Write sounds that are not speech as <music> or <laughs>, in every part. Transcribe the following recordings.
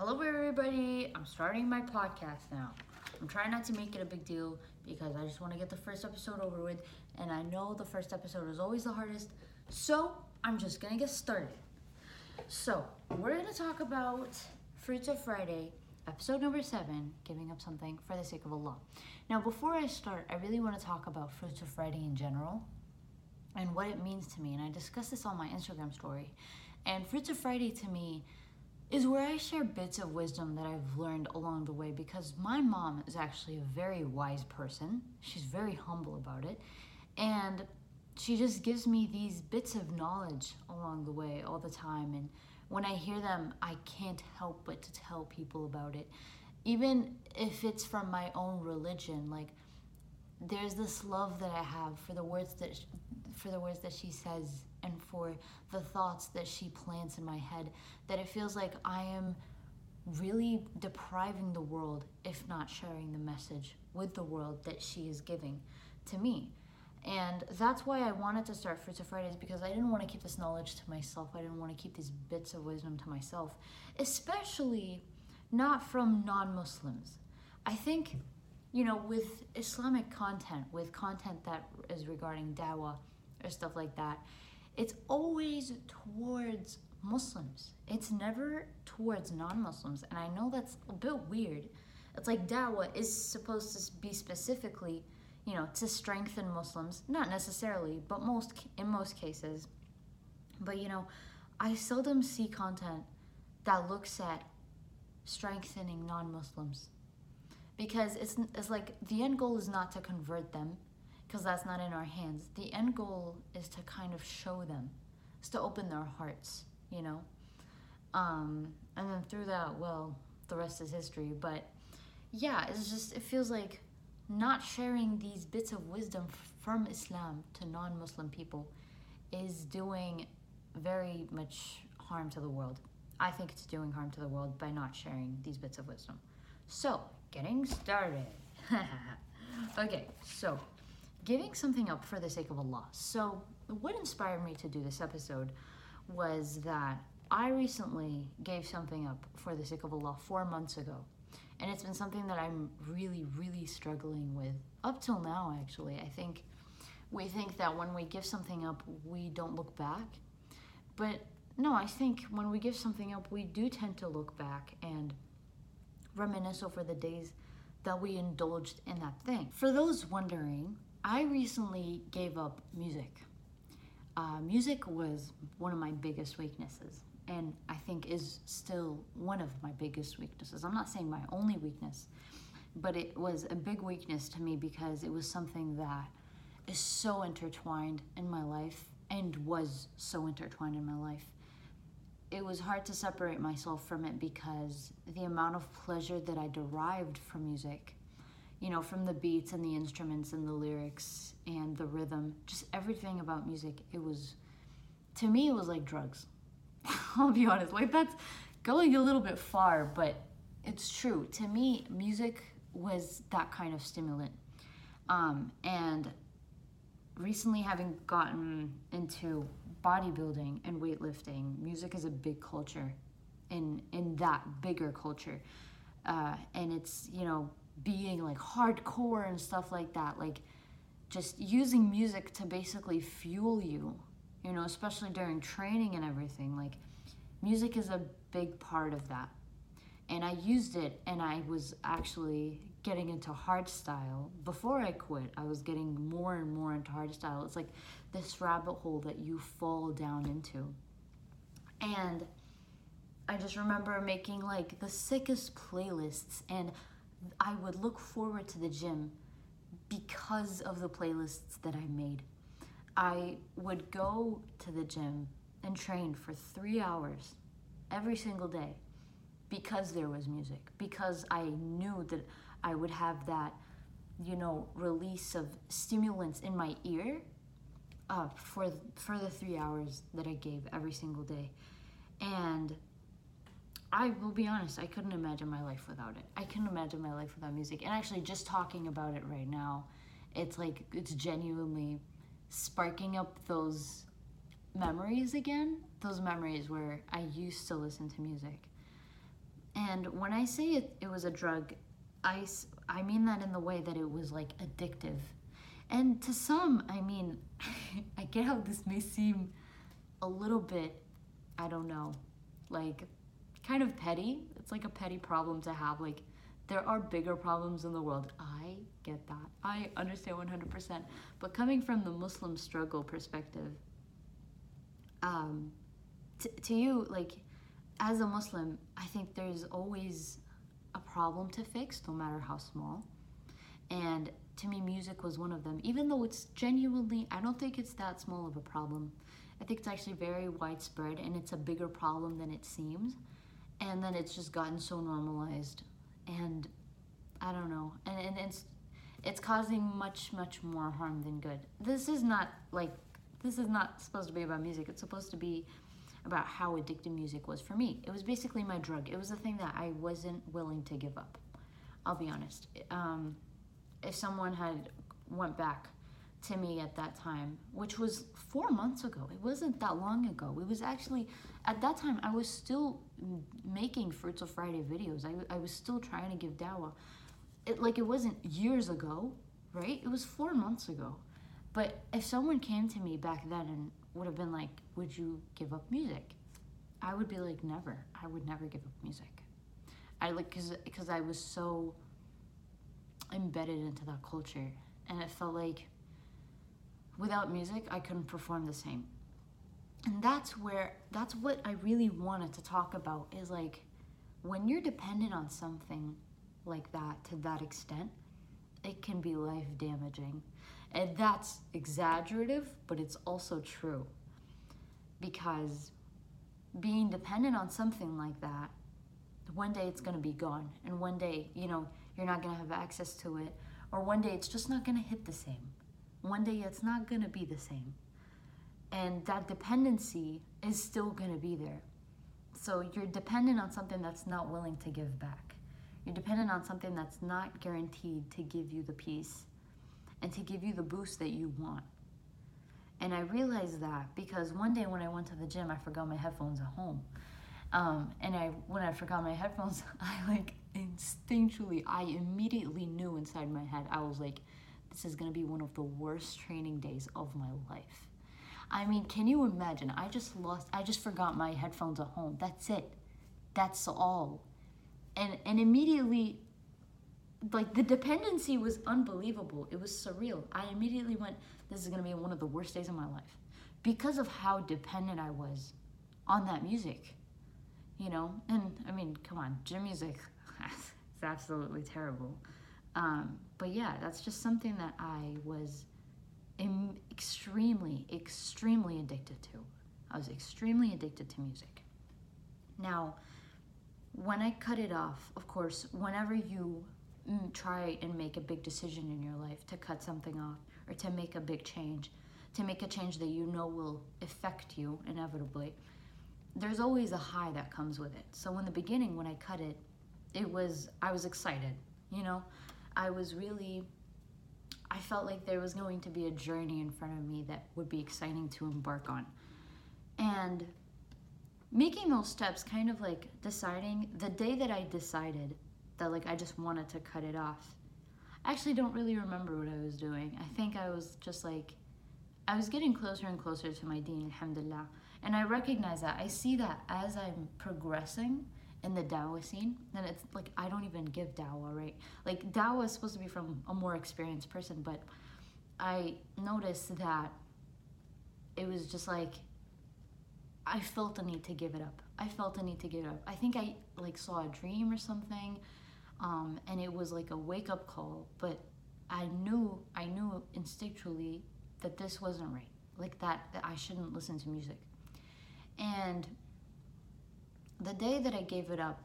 Hello, everybody. I'm starting my podcast now. I'm trying not to make it a big deal because I just want to get the first episode over with, and I know the first episode is always the hardest, so I'm just gonna get started. So, we're gonna talk about Fruits of Friday, episode number seven giving up something for the sake of Allah. Now, before I start, I really want to talk about Fruits of Friday in general and what it means to me, and I discussed this on my Instagram story. And Fruits of Friday to me is where I share bits of wisdom that I've learned along the way because my mom is actually a very wise person. She's very humble about it. And she just gives me these bits of knowledge along the way all the time. And when I hear them, I can't help but to tell people about it. Even if it's from my own religion, like there's this love that I have for the words that for the words that she says and for the thoughts that she plants in my head that it feels like I am really depriving the world if not sharing the message with the world that she is giving to me. And that's why I wanted to start Fruits of Fridays because I didn't want to keep this knowledge to myself. I didn't want to keep these bits of wisdom to myself, especially not from non Muslims. I think, you know, with Islamic content, with content that is regarding dawah or stuff like that, it's always towards Muslims. It's never towards non Muslims. And I know that's a bit weird. It's like dawah is supposed to be specifically you know, to strengthen Muslims. Not necessarily, but most in most cases. But you know, I seldom see content that looks at strengthening non-Muslims because it's it's like the end goal is not to convert them because that's not in our hands. The end goal is to kind of show them, is to open their hearts, you know. Um, and then through that, well, the rest is history. But yeah, it's just it feels like not sharing these bits of wisdom from Islam to non Muslim people is doing very much harm to the world. I think it's doing harm to the world by not sharing these bits of wisdom. So, getting started. <laughs> okay, so giving something up for the sake of Allah. So, what inspired me to do this episode was that I recently gave something up for the sake of Allah four months ago. And it's been something that I'm really, really struggling with up till now, actually. I think we think that when we give something up, we don't look back. But no, I think when we give something up, we do tend to look back and reminisce over the days that we indulged in that thing. For those wondering, I recently gave up music. Uh, music was one of my biggest weaknesses and I think is still one of my biggest weaknesses. I'm not saying my only weakness, but it was a big weakness to me because it was something that is so intertwined in my life and was so intertwined in my life. It was hard to separate myself from it because the amount of pleasure that I derived from music, you know, from the beats and the instruments and the lyrics and the rhythm, just everything about music, it was, to me, it was like drugs <laughs> I'll be honest. Like that's going a little bit far, but it's true. To me, music was that kind of stimulant. Um, and recently, having gotten into bodybuilding and weightlifting, music is a big culture in in that bigger culture. Uh, and it's you know being like hardcore and stuff like that, like just using music to basically fuel you you know, especially during training and everything. Like, music is a big part of that. And I used it, and I was actually getting into hardstyle. Before I quit, I was getting more and more into hardstyle. It's like this rabbit hole that you fall down into. And I just remember making like the sickest playlists, and I would look forward to the gym because of the playlists that I made. I would go to the gym and train for three hours every single day because there was music, because I knew that I would have that, you know, release of stimulants in my ear uh, for, for the three hours that I gave every single day. And I will be honest, I couldn't imagine my life without it. I couldn't imagine my life without music. And actually, just talking about it right now, it's like, it's genuinely sparking up those memories again, those memories where I used to listen to music. And when I say it, it was a drug, I, I mean that in the way that it was like addictive. And to some, I mean, <laughs> I get how this may seem a little bit, I don't know, like kind of petty. It's like a petty problem to have. Like, there are bigger problems in the world. I get that. I understand 100%. But coming from the Muslim struggle perspective, um, t- to you, like, as a Muslim, I think there's always a problem to fix, no matter how small. And to me, music was one of them. Even though it's genuinely, I don't think it's that small of a problem. I think it's actually very widespread and it's a bigger problem than it seems. And then it's just gotten so normalized. And I don't know. And, and it's it's causing much, much more harm than good. This is not like this is not supposed to be about music. It's supposed to be about how addictive music was for me. It was basically my drug. It was the thing that I wasn't willing to give up. I'll be honest. Um, if someone had went back to me at that time, which was four months ago, it wasn't that long ago. It was actually at that time I was still making Fruits of Friday videos. I, I was still trying to give dawa. It like it wasn't years ago, right? It was four months ago. But if someone came to me back then and would have been like, Would you give up music? I would be like, Never. I would never give up music. I like, cause, cause I was so embedded into that culture. And it felt like without music, I couldn't perform the same. And that's where, that's what I really wanted to talk about is like, when you're dependent on something like that to that extent, it can be life damaging. And that's exaggerative, but it's also true. Because being dependent on something like that, one day it's going to be gone. And one day, you know, you're not going to have access to it. Or one day it's just not going to hit the same. One day it's not going to be the same. And that dependency is still going to be there. So you're dependent on something that's not willing to give back. You're dependent on something that's not guaranteed to give you the peace and to give you the boost that you want. And I realized that because one day when I went to the gym, I forgot my headphones at home. Um, and I, when I forgot my headphones, <laughs> I like instinctually, I immediately knew inside my head, I was like, this is gonna be one of the worst training days of my life. I mean, can you imagine? I just lost, I just forgot my headphones at home. That's it. That's all. And, and immediately like the dependency was unbelievable. It was surreal. I immediately went, this is going to be one of the worst days of my life because of how dependent I was on that music. You know, and I mean, come on, gym music, <laughs> it's absolutely terrible. Um, but yeah, that's just something that I was extremely, extremely addicted to. I was extremely addicted to music. Now, when I cut it off, of course, whenever you mm, try and make a big decision in your life to cut something off or to make a big change, to make a change that you know will affect you inevitably, there's always a high that comes with it. So in the beginning, when I cut it, it was, I was excited, you know? I was really, I felt like there was going to be a journey in front of me that would be exciting to embark on. And making those steps, kind of like deciding, the day that I decided that like I just wanted to cut it off. I actually don't really remember what I was doing. I think I was just like, I was getting closer and closer to my deen, alhamdulillah. And I recognize that. I see that as I'm progressing in the Dawa scene, then it's like I don't even give Dawa, right? Like Dawa is supposed to be from a more experienced person, but I noticed that it was just like I felt a need to give it up. I felt a need to give it up. I think I like saw a dream or something um, and it was like a wake up call. But I knew, I knew instinctually that this wasn't right. Like that, that I shouldn't listen to music. And the day that I gave it up,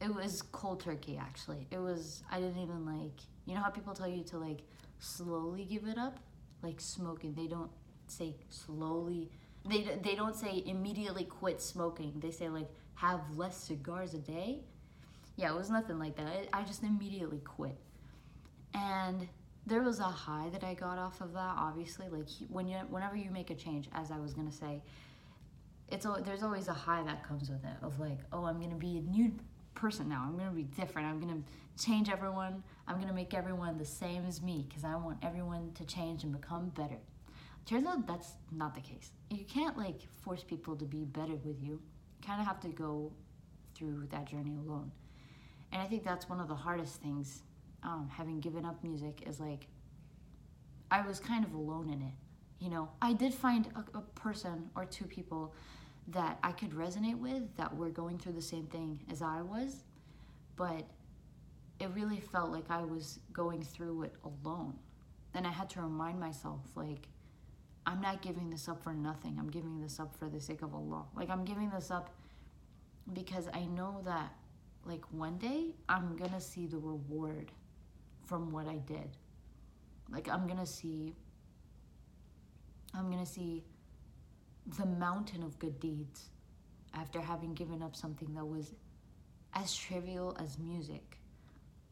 it was cold turkey actually. It was, I didn't even like, you know how people tell you to like slowly give it up? Like smoking. They don't say slowly, they, they don't say immediately quit smoking. They say like have less cigars a day yeah, it was nothing like that. I just immediately quit. And there was a high that I got off of that. Obviously, like when you, whenever you make a change, as I was gonna say, it's there's always a high that comes with it of like, oh, I'm gonna be a new person now. I'm gonna be different. I'm gonna change everyone. I'm gonna make everyone the same as me because I want everyone to change and become better. Turns out that's not the case. You can't like force people to be better with you. You kind of have to go through that journey alone. And I think that's one of the hardest things. Um, having given up music is like I was kind of alone in it. You know, I did find a, a person or two people that I could resonate with that were going through the same thing as I was, but it really felt like I was going through it alone. And I had to remind myself, like, I'm not giving this up for nothing. I'm giving this up for the sake of Allah. Like, I'm giving this up because I know that, like, one day I'm gonna see the reward from what I did. Like, I'm gonna see, I'm gonna see the mountain of good deeds after having given up something that was as trivial as music.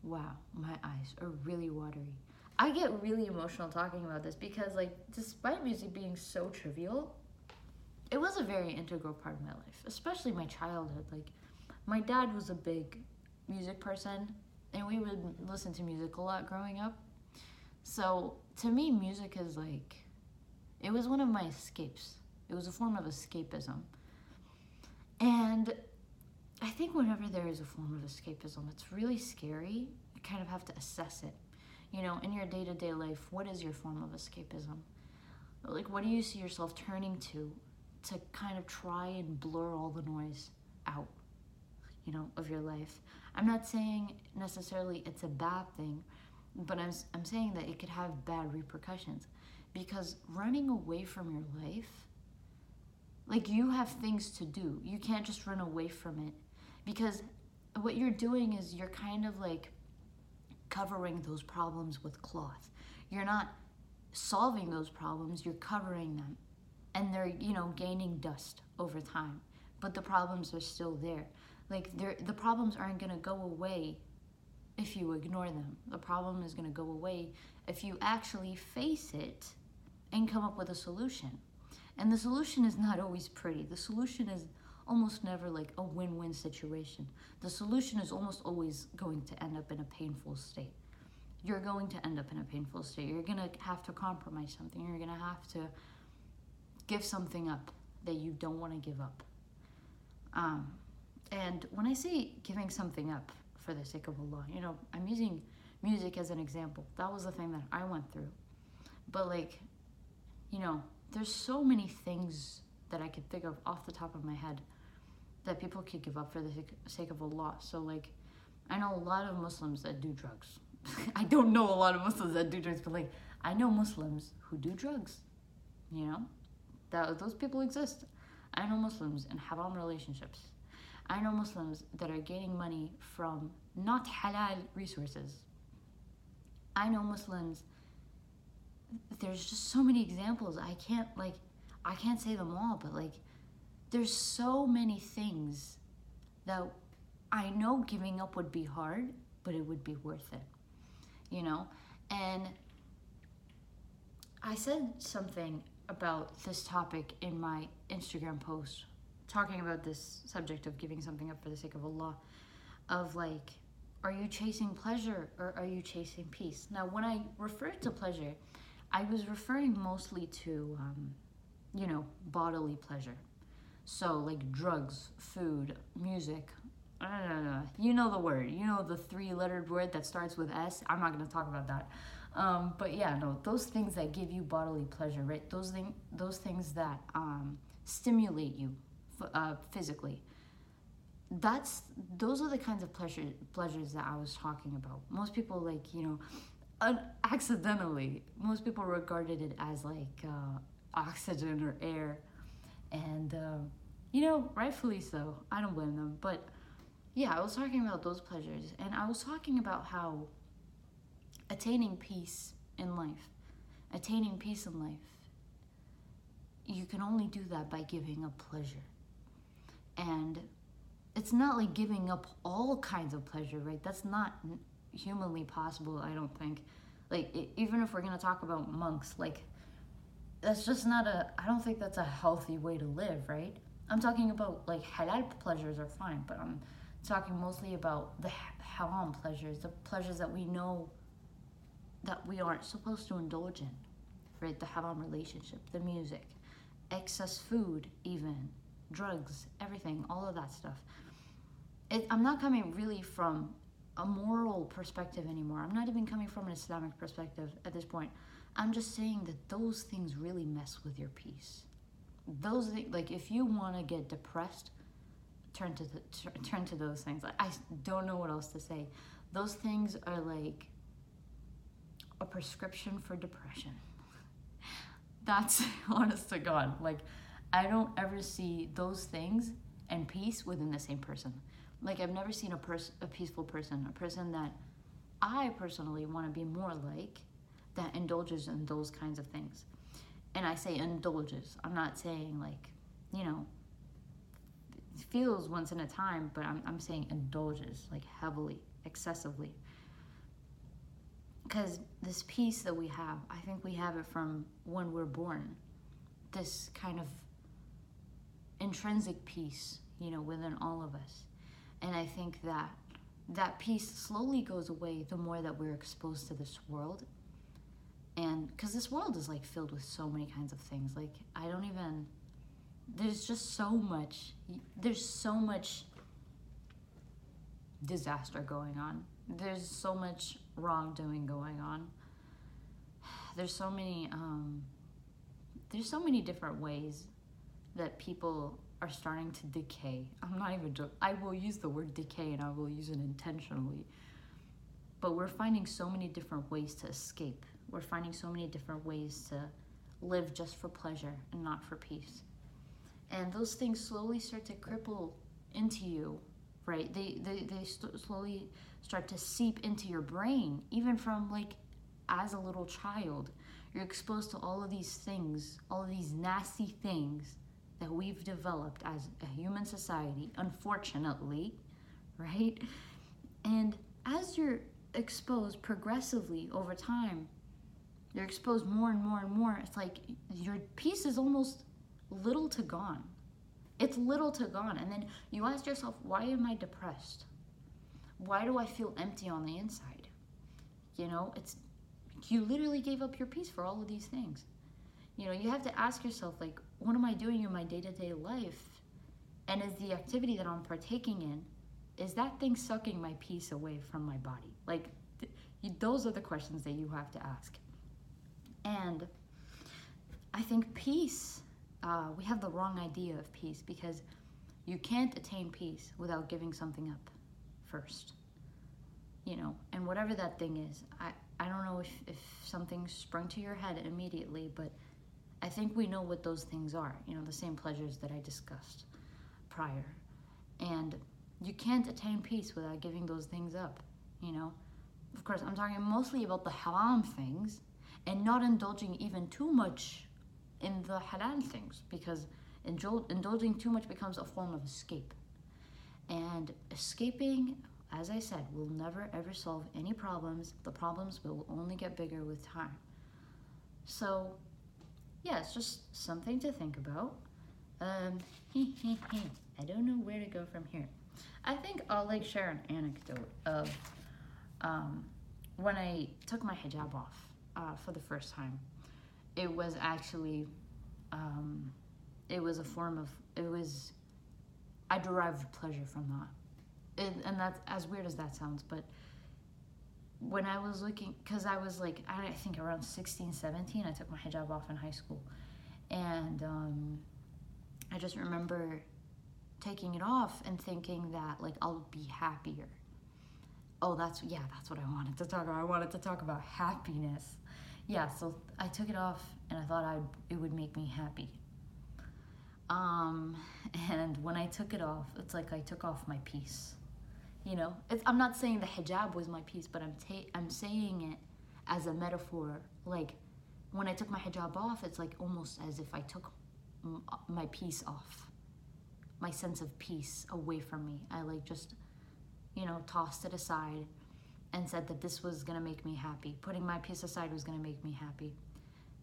Wow, my eyes are really watery. I get really emotional talking about this because, like, despite music being so trivial, it was a very integral part of my life, especially my childhood. Like, my dad was a big music person, and we would listen to music a lot growing up. So, to me, music is like, it was one of my escapes. It was a form of escapism. And I think whenever there is a form of escapism, it's really scary. You kind of have to assess it. You know, in your day to day life, what is your form of escapism? Like, what do you see yourself turning to to kind of try and blur all the noise out, you know, of your life? I'm not saying necessarily it's a bad thing, but I'm, I'm saying that it could have bad repercussions because running away from your life like you have things to do. You can't just run away from it because what you're doing is you're kind of like covering those problems with cloth. You're not solving those problems, you're covering them. And they're, you know, gaining dust over time. But the problems are still there. Like the problems aren't going to go away if you ignore them. The problem is going to go away if you actually face it and come up with a solution. And the solution is not always pretty. The solution is almost never like a win win situation. The solution is almost always going to end up in a painful state. You're going to end up in a painful state. You're going to have to compromise something. You're going to have to give something up that you don't want to give up. Um, and when I say giving something up for the sake of Allah, you know, I'm using music as an example. That was the thing that I went through. But, like, you know, there's so many things that I could think of off the top of my head that people could give up for the sake of Allah. So like, I know a lot of Muslims that do drugs. <laughs> I don't know a lot of Muslims that do drugs, but like, I know Muslims who do drugs. You know, that those people exist. I know Muslims in haram relationships. I know Muslims that are gaining money from not halal resources. I know Muslims there's just so many examples. I can't like I can't say them all, but like there's so many things that I know giving up would be hard, but it would be worth it. You know? And I said something about this topic in my Instagram post talking about this subject of giving something up for the sake of Allah of like are you chasing pleasure or are you chasing peace? Now, when I refer to pleasure, I was referring mostly to, um, you know, bodily pleasure. So, like drugs, food, music. Uh, you know the word. You know the three lettered word that starts with S. I'm not going to talk about that. Um, but yeah, no, those things that give you bodily pleasure, right? Those, thing, those things that um, stimulate you uh, physically. That's those are the kinds of pleasure pleasures that I was talking about. Most people like you know accidentally, most people regarded it as like uh, oxygen or air. And, uh, you know, rightfully so. I don't blame them. But yeah, I was talking about those pleasures. And I was talking about how attaining peace in life, attaining peace in life, you can only do that by giving up pleasure. And it's not like giving up all kinds of pleasure, right? That's not humanly possible, I don't think. Like, even if we're gonna talk about monks, like, that's just not a, I don't think that's a healthy way to live, right? I'm talking about, like, halal pleasures are fine, but I'm talking mostly about the haram pleasures, the pleasures that we know that we aren't supposed to indulge in, right? The haram relationship, the music, excess food, even drugs, everything, all of that stuff. It, I'm not coming really from a moral perspective anymore. I'm not even coming from an Islamic perspective at this point. I'm just saying that those things really mess with your peace. Those like if you want to get depressed, turn to the, <laughs> turn to those things. I don't know what else to say. Those things are like a prescription for depression. <laughs> That's <laughs> honest to God. Like I don't ever see those things and peace within the same person. Like I've never seen a person, a peaceful person, a person that I personally want to be more like, that indulges in those kinds of things. And I say indulges. I'm not saying like, you know, feels once in a time, but I'm, I'm saying indulges like heavily, excessively. Because this peace that we have, I think we have it from when we're born. This kind of intrinsic peace, you know, within all of us. And I think that that peace slowly goes away the more that we're exposed to this world. And because this world is like filled with so many kinds of things. Like, I don't even, there's just so much, there's so much disaster going on. There's so much wrongdoing going on. There's so many, um, there's so many different ways that people are starting to decay. I'm not even. I will use the word decay and I will use it intentionally. But we're finding so many different ways to escape. We're finding so many different ways to live just for pleasure and not for peace. And those things slowly start to cripple into you, right? They, they, they st- slowly start to seep into your brain, even from like as a little child. You're exposed to all of these things, all of these nasty things that we've developed as a human society, unfortunately, right? And as you're exposed progressively over time, you're exposed more and more and more. It's like your peace is almost little to gone. It's little to gone. And then you ask yourself, why am I depressed? Why do I feel empty on the inside? You know, it's you literally gave up your peace for all of these things. You know, you have to ask yourself, like, what am I doing in my day to day life? And is the activity that I'm partaking in, is that thing sucking my peace away from my body? Like, th- those are the questions that you have to ask. And I think peace, uh, we have the wrong idea of peace because you can't attain peace without giving something up first. You know, and whatever that thing is, I, I don't know if, if something sprung to your head immediately, but I think we know what those things are, you know, the same pleasures that I discussed prior. And you can't attain peace without giving those things up, you know. Of course, I'm talking mostly about the haram things and not indulging even too much in the halal things because indulging too much becomes a form of escape. And escaping, as I said, will never ever solve any problems. The problems will only get bigger with time. So, yeah, it's just something to think about. Um, <laughs> I don't know where to go from here. I think I'll like share an anecdote of um, when I took my hijab off uh, for the first time. It was actually, um, it was a form of, it was, I derived pleasure from that. It, and that's as weird as that sounds, but when I was looking, because I was like, I think around 16, 17, I took my hijab off in high school. And um, I just remember taking it off and thinking that, like, I'll be happier. Oh, that's, yeah, that's what I wanted to talk about. I wanted to talk about <laughs> happiness. Yeah, so I took it off and I thought I'd, it would make me happy. Um, <laughs> and when I took it off, it's like I took off my peace you know, I'm not saying the hijab was my peace, but I'm ta- I'm saying it as a metaphor. Like when I took my hijab off, it's like almost as if I took my peace off, my sense of peace away from me. I like just, you know, tossed it aside and said that this was gonna make me happy. Putting my peace aside was gonna make me happy.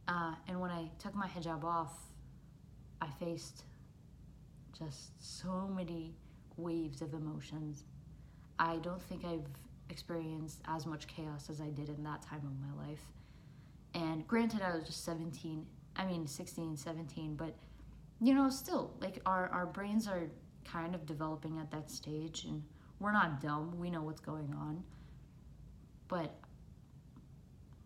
Uh, and when I took my hijab off, I faced just so many waves of emotions I don't think I've experienced as much chaos as I did in that time of my life. And granted, I was just 17, I mean, 16, 17, but you know, still, like our, our brains are kind of developing at that stage, and we're not dumb. We know what's going on. But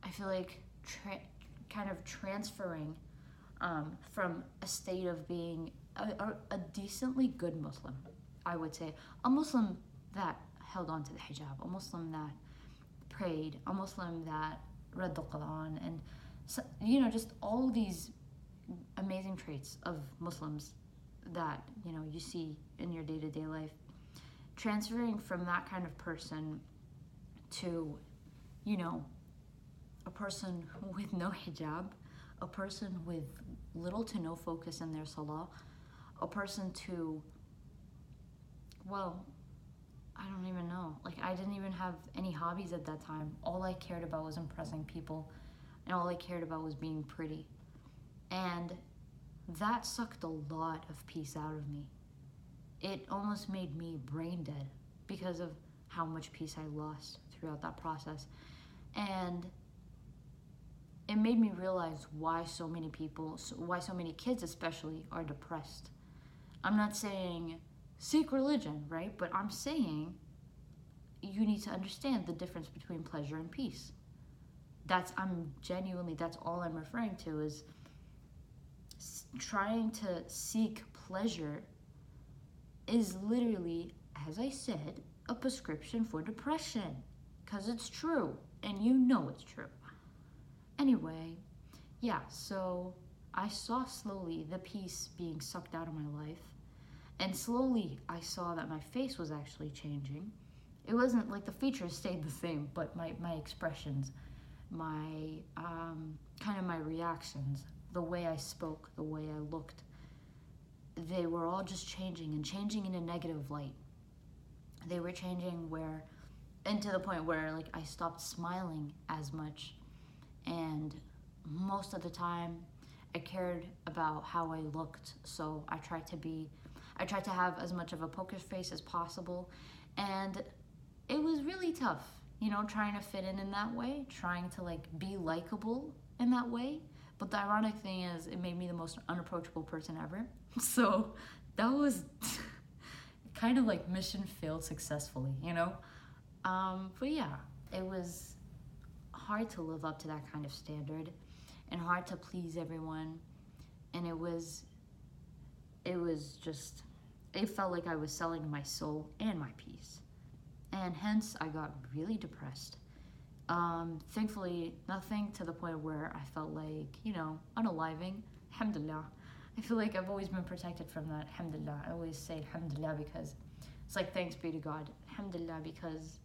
I feel like tra- kind of transferring um, from a state of being a, a, a decently good Muslim, I would say, a Muslim that held on to the hijab, a Muslim that prayed, a Muslim that read the Quran, and so, you know, just all these amazing traits of Muslims that you know you see in your day to day life. Transferring from that kind of person to, you know, a person <laughs> with no hijab, a person with little to no focus in their salah, a person to, well, I don't even know. Like, I didn't even have any hobbies at that time. All I cared about was impressing people, and all I cared about was being pretty. And that sucked a lot of peace out of me. It almost made me brain dead because of how much peace I lost throughout that process. And it made me realize why so many people, why so many kids especially, are depressed. I'm not saying seek religion, right? But I'm saying you need to understand the difference between pleasure and peace. That's, I'm genuinely, that's all I'm referring to is trying to seek pleasure is literally, as I said, a prescription for depression. Because it's true, and you know it's true. Anyway, yeah, so I saw slowly the peace being sucked out of my life. And slowly I saw that my face was actually changing. It wasn't like the features stayed the same, but my, my expressions, my um, kind of my reactions, the way I spoke, the way I looked, they were all just changing and changing in a negative light. They were changing where, and to the point where like I stopped smiling as much and most of the time I cared about how I looked, so I tried to be I tried to have as much of a poker face as possible and it was really tough, you know, trying to fit in in that way, trying to like be likable in that way. But the ironic thing is it made me the most unapproachable person ever. <laughs> So that was <laughs> kind of like mission failed successfully, you know? Um, but yeah, it was hard to live up to that kind of standard and hard to please everyone and it was it was just it felt like I was selling my soul and my peace. And hence I got really depressed. Um, thankfully nothing to the point where I felt like you know unaliving. Alhamdulillah. I feel like I've always been protected from that. Alhamdulillah. I always say alhamdulillah because it's like thanks be to God. Alhamdulillah because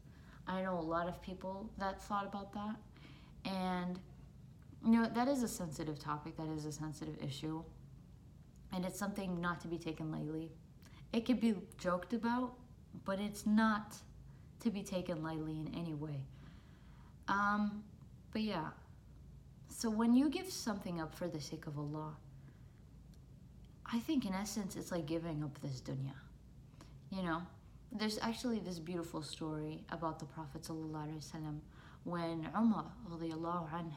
I know a lot of people that thought about that. And, you know, that is a sensitive topic, that is a sensitive issue. And it's something not to be taken lightly. It can be joked about, but it's not to be taken lightly in any way. Um, but yeah. So when you give something up for the sake of Allah, I think in essence it's like giving up this dunya. You know, there's actually this beautiful story about the Prophet wasallam when Umar anh,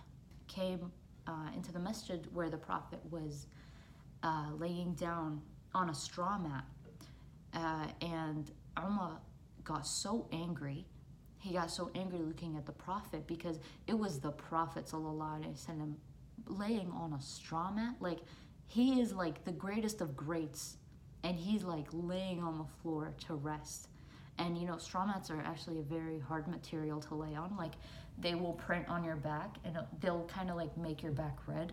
came uh, into the masjid where the Prophet was uh, laying down on a straw mat. Uh, and Umar got so angry. He got so angry looking at the Prophet because it was the Prophet وسلم, laying on a straw mat. Like, he is like the greatest of greats, and he's like laying on the floor to rest. And you know, straw mats are actually a very hard material to lay on. Like they will print on your back and they'll kind of like make your back red.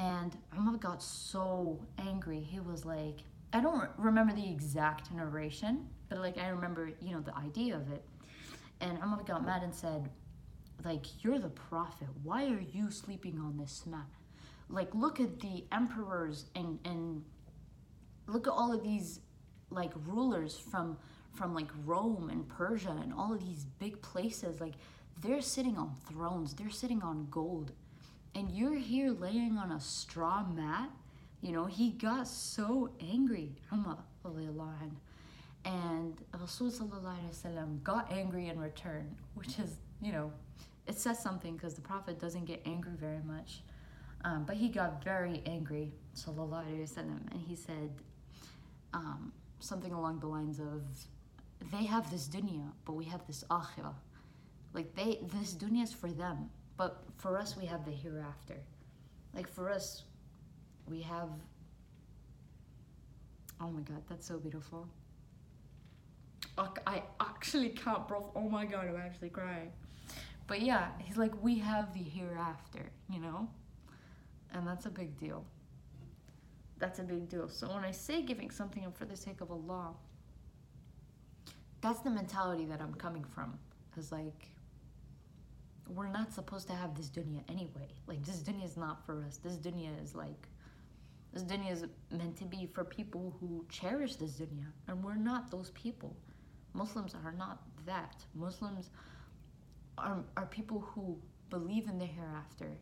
and oh Umar got so angry. He was like, I don't remember the exact narration, but like I remember, you know, the idea of it. And oh Umar got mad and said, like, you're the prophet. Why are you sleeping on this mat? Like, look at the emperors and and look at all of these like rulers from from like Rome and Persia and all of these big places. Like they're sitting on thrones, they're sitting on gold And you're here laying on a straw mat. You know, he got so angry, Umar, And Rasul got angry in return, which is, you know, it says something because the Prophet doesn't get angry very much. Um, but he got very angry, وسلم, and he said um, something along the lines of, they have this dunya, but we have this akhirah. Like they, this dunya is for them, but for us we have the hereafter. Like for us, we have. Oh my God, that's so beautiful. I actually can't, bro. Oh my God, I'm actually crying. But yeah, he's like, we have the hereafter, you know? And that's a big deal. That's a big deal. So when I say giving something up for the sake of Allah, that's the mentality that I'm coming from. Because, like, we're not supposed to have this dunya anyway. Like, this dunya is not for us. This dunya is like, this dunya is meant to be for people who cherish this dunya. And we're not those people. Muslims are not that. Muslims are, are people who believe in the hereafter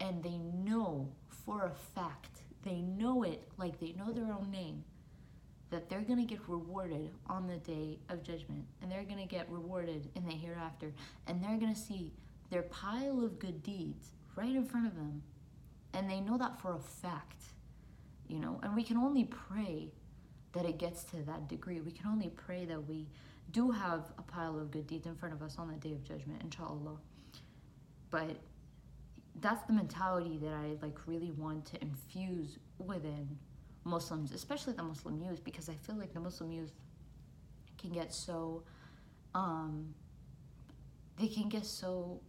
and they know for a fact, they know it like they know their own name, that they're going to get rewarded on the day of judgment and they're going to get rewarded in the hereafter and they're going to see their pile of good deeds right in front of them and they know that for a fact you know? And we can only pray that it gets to that degree. We can only pray that we do have a pile of good deeds in front of us on the day of judgment inshallah. But that's the mentality that i like really want to infuse within muslims especially the muslim youth because i feel like the muslim youth can get so um they can get so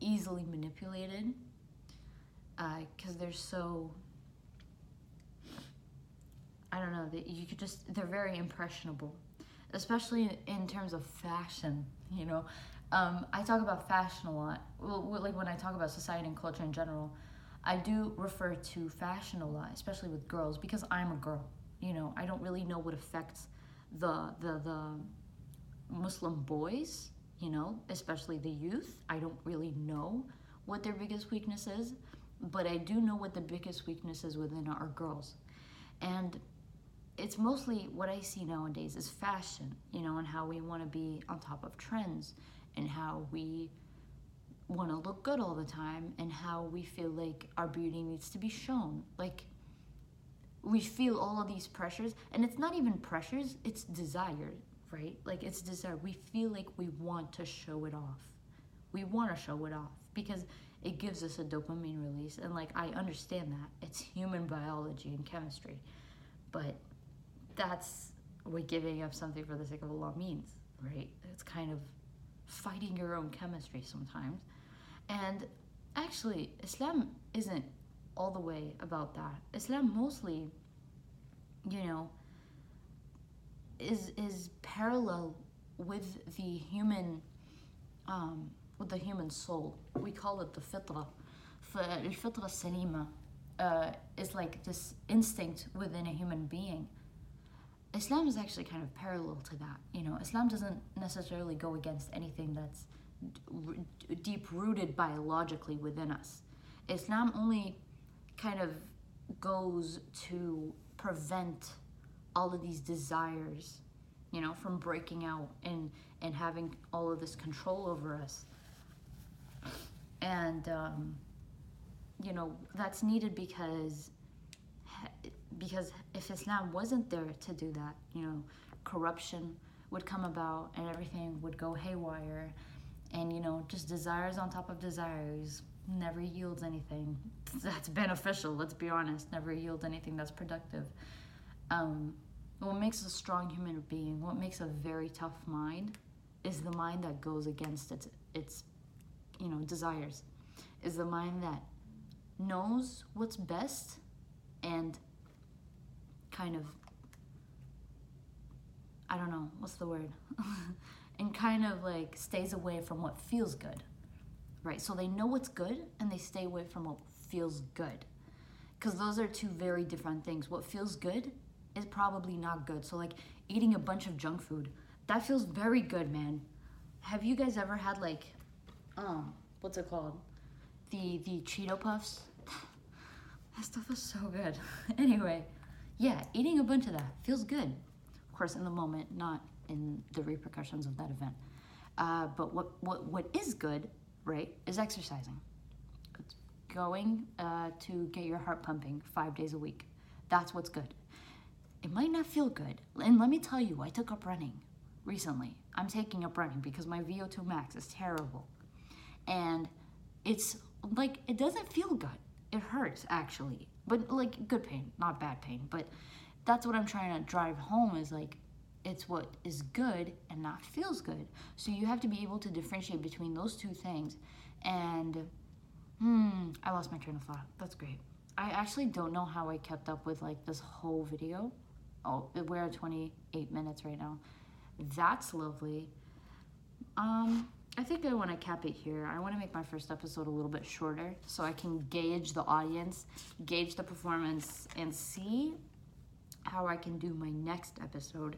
easily manipulated because uh, they're so I don't know that you could just they're very impressionable, especially in terms of fashion. You know, um, I talk about fashion a lot. Well, like when I talk about society and culture in general, I do refer to fashion a lot, especially with girls because I'm a girl. You know, I don't really know what affects the the the Muslim boys you know, especially the youth. I don't really know what their biggest weakness is, but I do know what the biggest weakness is within our girls. And it's mostly what I see nowadays is fashion, you know, and how we want to be on top of trends and how we want to look good all the time and how we feel like our beauty needs to be shown. Like, we feel all of these pressures, and it's not even pressures, it's desire right? Like it's desire. We feel like we want to show it off. We want to show it off because it gives us a dopamine release. And like I understand that. It's human biology and chemistry. But that's what giving up something for the sake of Allah means, right? It's kind of fighting your own chemistry sometimes. And actually, Islam isn't all the way about that. Islam mostly, you know, is is parallel with the human, um, with the human soul. We call it the fitra. Al-fitra salima uh, is like this instinct within a human being. Islam is actually kind of parallel to that. You know, Islam doesn't necessarily go against anything that's deep rooted biologically within us. Islam only kind of goes to prevent all of these desires, you know, from breaking out and and having all of this control over us. And um, you know that's needed because because if Islam wasn't there to do that, you know, corruption would come about and everything would go haywire, and you know, just desires on top of desires never yields anything <laughs> that's beneficial. Let's be honest, never yields anything that's productive. Um, what makes a strong human being, what makes a very tough mind, is the mind that goes against its its you know desires, is the mind that knows what's best and kind of I don't know what's the word, <laughs> and kind of like stays away from what feels good, right? So they know what's good and they stay away from what feels good, because those are two very different things. What feels good is probably not good. So like eating a bunch of junk food, that feels very good, man. Have you guys ever had like um what's it called? The the Cheeto puffs? <laughs> that stuff is so good. <laughs> anyway, yeah, eating a bunch of that feels good. Of course, in the moment, not in the repercussions of that event. Uh, but what, what, what is good, right, is exercising. It's going uh, to get your heart pumping five days a week. That's what's good. It might not feel good. And let me tell you, I took up running recently. I'm taking up running because my VO2 max is terrible. And it's like, it doesn't feel good. It hurts actually, but like good pain, not bad pain. But that's what I'm trying to drive home is like, it's what is good and not feels good. So you have to be able to differentiate between those two things. And hmm, I lost my train of thought. That's great. I actually don't know how I kept up with like this whole video. Oh, we're at 28 minutes right now. That's lovely. Um, I think I want to cap it here. I want to make my first episode a little bit shorter so I can gauge the audience, gauge the performance, and see how I can do my next episode.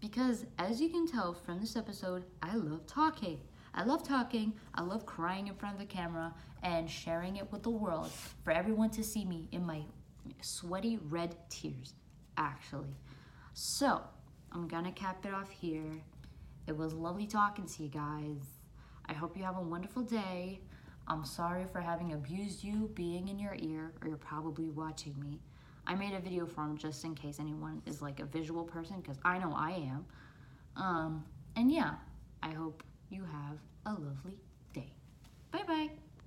Because as you can tell from this episode, I love talking. I love talking, I love crying in front of the camera and sharing it with the world for everyone to see me in my sweaty red tears, actually. So, I'm gonna cap it off here. It was lovely talking to you guys. I hope you have a wonderful day. I'm sorry for having abused you being in your ear, or you're probably watching me. I made a video for him just in case anyone is like a visual person, because I know I am. Um, and yeah, I hope you have a lovely day. Bye bye.